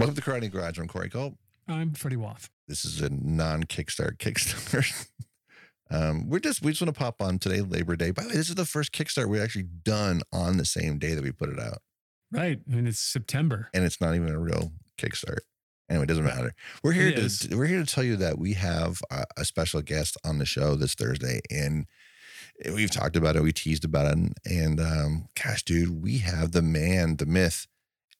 Welcome to Karate Garage. I'm Corey Culp. I'm Freddie Woff. This is a non-Kickstart Kickstarter. um, we're just we just want to pop on today, Labor Day. By the way, this is the first Kickstart we've actually done on the same day that we put it out, Right. I mean, it's September. and it's not even a real Kickstart. Anyway, it doesn't matter. We're here It to is. we're here to tell you that we have a, a special guest on the show this Thursday, and we've talked about it, we teased about it, and, and um, gosh, dude, we have the man, the myth,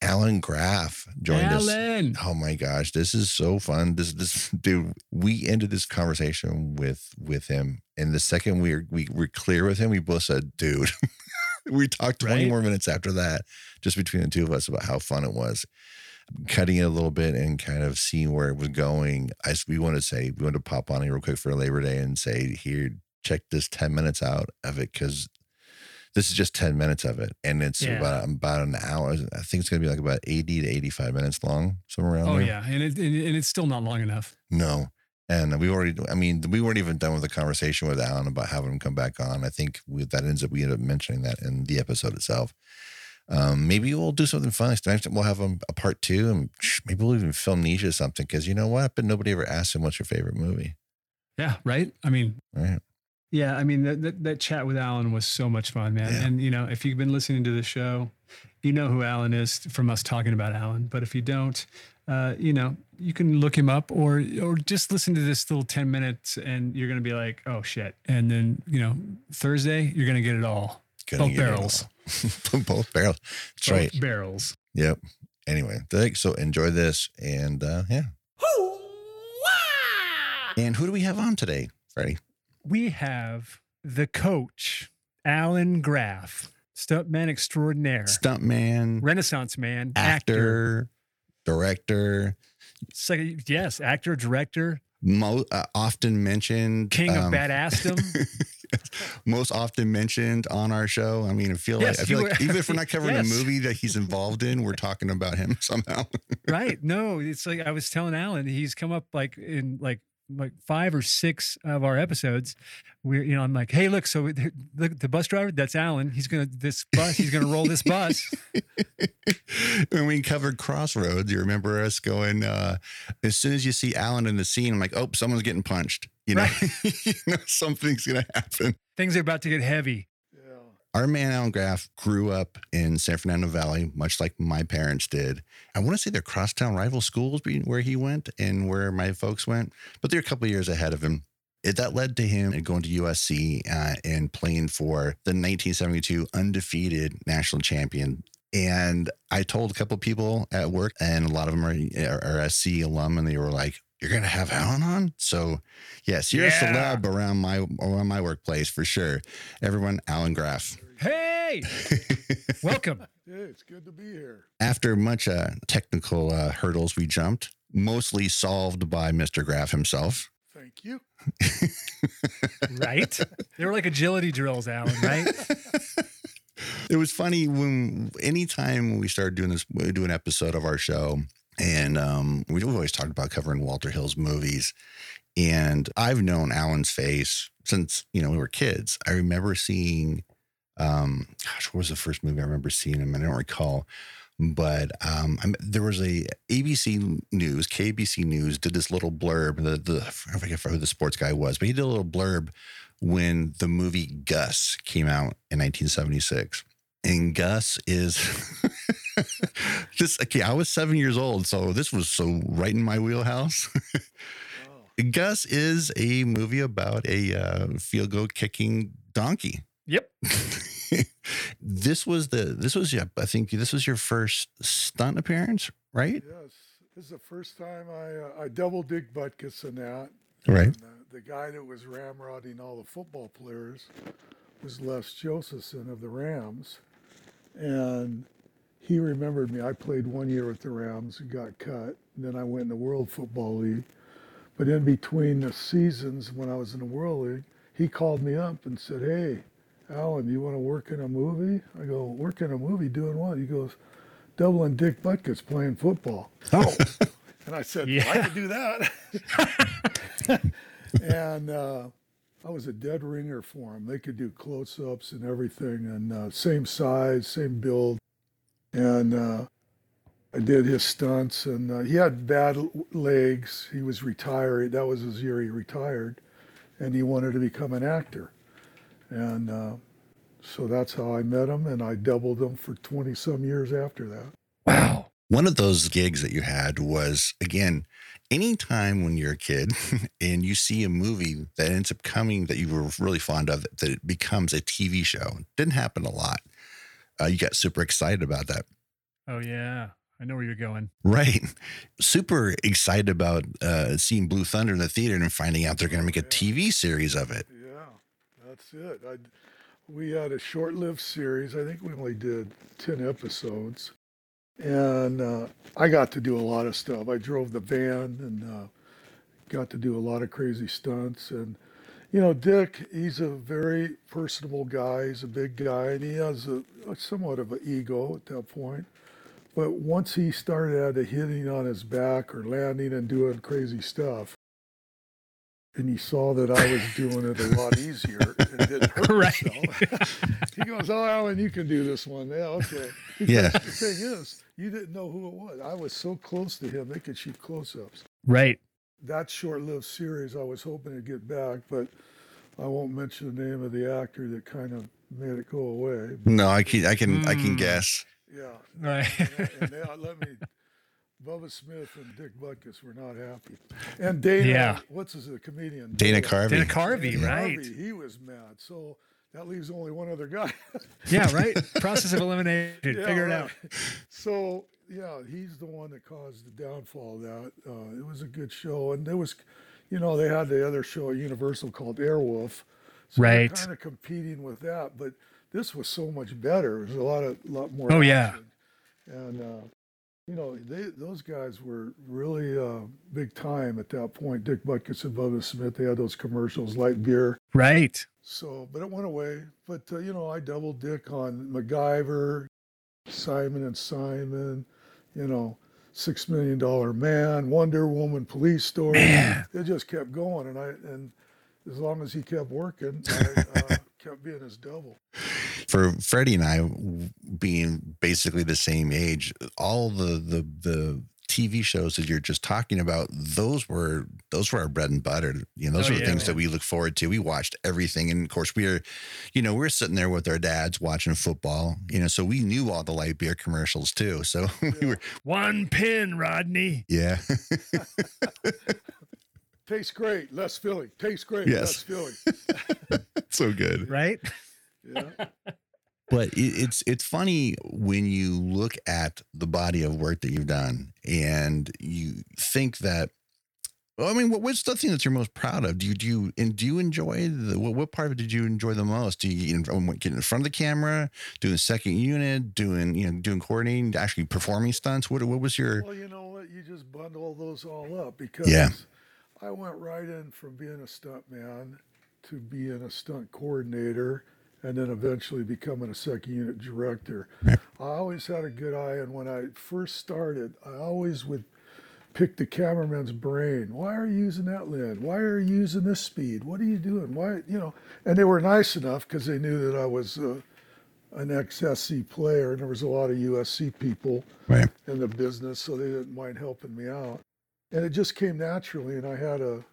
Alan Graf joined us. Alan. Oh my gosh, this is so fun. This this dude, we ended this conversation with with him. And the second we were we were clear with him, we both said, dude. we talked 20 Right? more minutes after that, just between the two of us about how fun it was. Cutting it a little bit and kind of seeing where it was going. I we want to say we want to pop on here real quick for Labor Day and say, here, check this 10 minutes out of it because this is just 10 minutes of it. And it's Yeah. about about an hour. I think it's gonna be like about 80 to 85 minutes long, somewhere around Oh, there. yeah. And, it, and, it's still not long enough. No. And we already, I mean, we weren't even done with the conversation with Alan about having him come back on. I think we, that ends up, we end up mentioning that in the episode itself. Um, maybe we'll do something fun next time. We'll have a, a part two and maybe we'll even film Nisha or something because you know what? But nobody ever asked him what's your favorite movie. Yeah. Right. I mean, Right. Yeah. I mean, that, that, that chat with Alan was so much fun, man. Yeah. And, you know, if you've been listening to the show, you know who Alan is from us talking about Alan. But if you don't, uh, you know, you can look him up or or just listen to this little 10 minutes and you're going to be like, oh, shit. And then, you know, Thursday, you're going to get it all. Gonna Both barrels. all. Both barrels. That's Both right. Barrels. Yep. Anyway, thanks. So enjoy this. And uh, yeah. And who do we have on today, Freddie? We have the coach, Alan Graf, stuntman extraordinaire, Stuntman, Renaissance man, actor, actor, director, Second, yes, actor, director, mo- uh, often mentioned king of um, badassdom. most often mentioned on our show. I mean, I feel Yes, like I feel like were- even if we're not covering Yes. a movie that he's involved in, we're talking about him somehow. right? No, it's like I was telling Alan, he's come up like in like like five or six of our episodes. We're you know I'm like, hey, look, so look the bus driver, that's Alan. He's gonna this bus, he's gonna roll this bus. when we covered Crossroads, you remember us going, uh, as soon as you see Alan in the scene, I'm like, oh, someone's getting punched. You know, you know something's gonna happen. Things are about to get heavy. Our man Alan Graf grew up in San Fernando Valley, much like my parents did. I want to say they're crosstown rival schools where he went and where my folks went, but they're a couple years ahead of him. It, that led to him going to USC uh, and playing for the 1972 undefeated national champion. And I told a couple people at work, and a lot of them are, are, are SC alum, and they were like, "You're gonna have Alan on?" So, yes, you're Yeah. a celeb around my around my workplace for sure. Everyone, Alan Graf. Hey, welcome. Yeah, it's good to be here. After much uh, technical uh, hurdles, we jumped, mostly solved by Mr. Graf himself. Thank you. Right? They were like agility drills, Alan, right? it was funny when anytime we started doing this, we do an episode of our show, and um, we've always talked about covering Walter Hill's movies. And I've known Alan's face since you know we were kids. I remember seeing, um, gosh, what was the first movie I remember seeing him? I don't recall, but um, there was a ABC News, KBC News did this little blurb. The the I forget who the sports guy was, but he did a little blurb when the movie Gus came out in 1976. And Gus is just okay. I was seven years old, so this was so right in my wheelhouse. Oh, Gus is a movie about a uh, field goal kicking donkey. Yep. this was the this was yeah, I think this was your first stunt appearance, right? yes. This is the first time I uh, I double Dick Butkus in that. Right. And, uh, the guy that was ramrodding all the football players was Les Josephson of the Rams, and he remembered me. I played one year with the Rams and got cut. And then I went in the World Football League. But in between the seasons, when I was in the World League, he called me up and said, "Hey, Alan, you want to work in a movie?" I go, "Work in a movie? Doing what?" He goes, "Doubling Dick Butkus playing football." Oh, And I said, Yeah. I could do that. and uh, I was a dead ringer for them. They could do close ups and everything, and uh, same size, same build. And uh, I did his stunts, and uh, he had bad legs. He was retired. That was his year he retired, and he wanted to become an actor. And uh, so that's how I met him, and I doubled him for 20 some years after that. Wow. One of those gigs that you had was, again, anytime when you're a kid and you see a movie that ends up coming that you were really fond of, that it becomes a TV show. Didn't happen a lot. Uh, you got super excited about that. Oh, yeah. I know where you're going. Right. Super excited about uh, seeing Blue Thunder in the theater and finding out they're going to make a TV series of it. Yeah, that's it. I, we had a short lived series. I think we only did 10 episodes. And uh, I got to do a lot of stuff. I drove the van and uh, got to do a lot of crazy stunts. And, you know, Dick, he's a very personable guy. He's a big guy, and he has a, a somewhat of an ego at that point. But once he started out hitting on his back or landing and doing crazy stuff, and he saw that I was doing it a lot easier didn't hurt Right. himself. he goes, "Oh, Alan, you can do this one." Yeah, okay. Because Yeah. The thing is, you didn't know who it was. I was so close to him; they could shoot close-ups. Right. That short-lived series, I was hoping to get back, but I won't mention the name of the actor that kind of made it go away. No, I can, I can, I can Mm. guess. Yeah, Right. and, and they, let me. Bubba Smith and Dick Butkus were not happy, and Dana. Yeah. What's his the comedian? Dana Carvey. Dana Carvey, Dana right. Carvey, he was mad. So that leaves only one other guy. Yeah, right. Process of elimination. Yeah, Figure it out. So yeah, he's the one that caused the downfall. Of that uh, it was a good show, and there was, you know, they had the other show at Universal called Airwolf. So Right. Kind of competing with that, but this was so much better. There was a lot of lot more. Oh, yeah. And uh, you know, they those guys were really uh, big time at that point. Dick Butkus and Bubba Smith. They had those commercials, light beer. Right. So, but it went away. But uh, you know, I doubled Dick on MacGyver, Simon and Simon, you know, Six Million Dollar Man, Wonder Woman, Police Story. Man. It just kept going, and I and as long as he kept working, I uh, kept being his double. For Freddie and I being basically the same age, all the the the TV shows that you're just talking about, those were those were our bread and butter. You know, those Oh, are the yeah, things that we look forward to. We watched everything, and of course, we were, you know, we we're sitting there with our dads watching football. You know, so we knew all the light beer commercials too. So we were, One pin, Rodney. yeah, Tastes great, less filling. Tastes great, Yes. less filling. so good. Right. Yeah. But it, it's it's funny when you look at the body of work that you've done and you think that well, I mean, what, what's the thing that you're most proud of? Do you do you and do you enjoy the what, what part of it did you enjoy the most? Do you in- um, get in front of the camera, doing second unit, doing you know doing coordinating, actually performing stunts? What what was your Well, you know what? You just bundle those all up because Yeah. I went right in from being a stunt man to being a stunt coordinator and then eventually becoming a second unit director. I always had a good eye, and when I first started, I always would pick the cameraman's brain. Why are you using that lens? Why are you using this speed? What are you doing? Why, you know? And they were nice enough because they knew that I was uh, an XSC player, and there was a lot of USC people right? in the business, so they didn't mind helping me out. And it just came naturally, and I had a,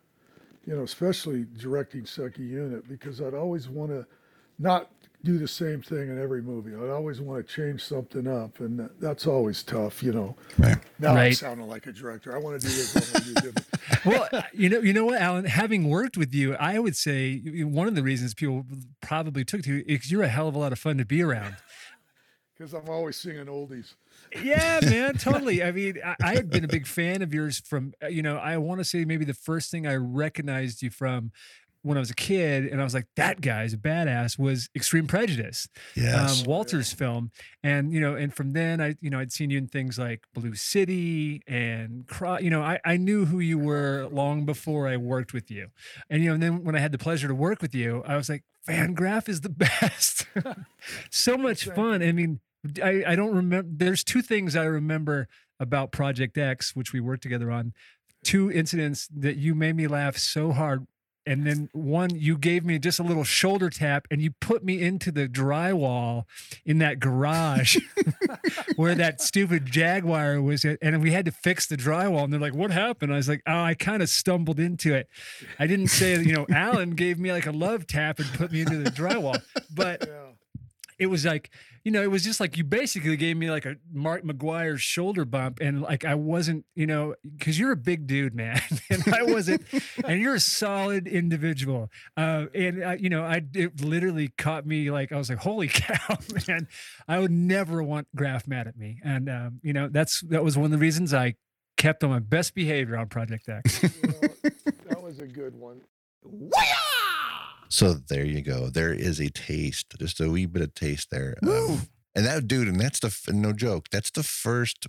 you know, especially directing second unit because I'd always want to not do the same thing in every movie. I'd always want to change something up, and that's always tough, you know. Right. Now I'm sounding like a director. I want to do this. I want to do different. well, you know, you know what, Alan? Having worked with you, I would say one of the reasons people probably took to you is you're a hell of a lot of fun to be around. Because I'm always singing oldies. Yeah, man, totally. I mean, I, I had been a big fan of yours from, uh, you know, I want to say maybe the first thing I recognized you from when I was a kid, and I was like, that guy's a badass, was Extreme Prejudice, Yes. um, Walter's film. And, you know, and from then I, you know, I'd seen you in things like Blue City and, you know, I, I knew who you were long before I worked with you. And, you know, and then when I had the pleasure to work with you, I was like, Van Graf is the best. so much fun. I mean, I, I don't remember. There's two things I remember about Project X, which we worked together on. Two incidents that you made me laugh so hard and then one you gave me just a little shoulder tap, and you put me into the drywall in that garage where that stupid Jaguar was, at, and we had to fix the drywall. And they're like, "What happened?" I was like, "Oh, I kind of stumbled into it. I didn't say, you know, Alan gave me like a love tap and put me into the drywall, but." Yeah. It was like you know it was just like you basically gave me like a mark McGwire shoulder bump and like i wasn't you know because you're a big dude man and i wasn't and you're a solid individual. Uh and I, you know i it literally caught me like i was like holy cow man i would never want graf mad at me. And um you know that's that was one of the reasons i kept on my best behavior on project x. Well, that was a good one. So there you go. There is a taste, just a wee bit of taste there. Um, and that dude, and that's the no joke. That's the first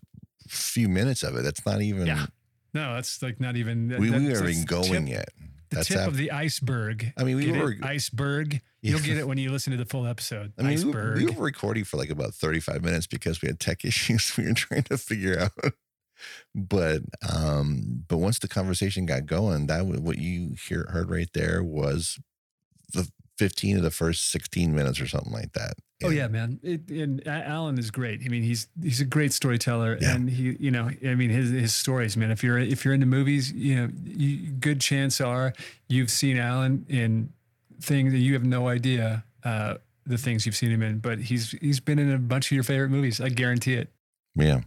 few minutes of it. That's not even. Yeah. no that's like not even We, we haven't even going tip- yet. the That's tip of the iceberg I mean, we Get it? were. iceberg. Yeah. You'll get it when you listen to the full episode. I mean, we, iceberg. we were recording for like about 35 minutes because we had tech issues we were trying to figure out. But um, but once the conversation got going, that what you hear heard right there was the 15 of the first 16 minutes or something like that. oh yeah, man. It, and Alan is great. I mean, he's he's a great storyteller, Yeah. and he, you know, I mean, his his stories, man. If you're if you're into movies, you know, you, good chance are you've seen Alan in things that you have no idea uh, the things you've seen him in. But he's he's been in a bunch of your favorite movies. I guarantee it. Yeah.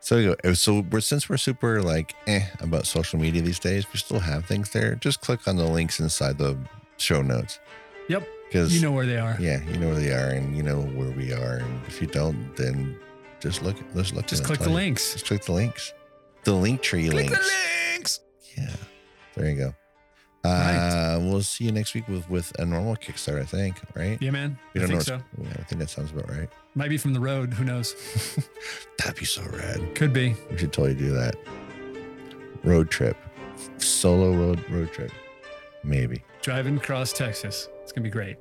So. So we're since we're super like eh about social media these days, we still have things there. Just click on the links inside the show notes. Yep. Because You know where they are. yeah, you know where they are, and you know where we are. And if you don't, then just look. Let's look. Just click the links. Just click the links. The link tree Click links. the links. Yeah. There you go. Uh, Right. We'll see you next week with with a normal Kickstarter. I think. Right. Yeah, man. We I don't think so. know. what's- Yeah, I think that sounds about right. Might be from the road. Who knows? That'd be so rad. Could be. We should totally do that. Road trip, solo road road trip, maybe. Driving across Texas. It's gonna be great.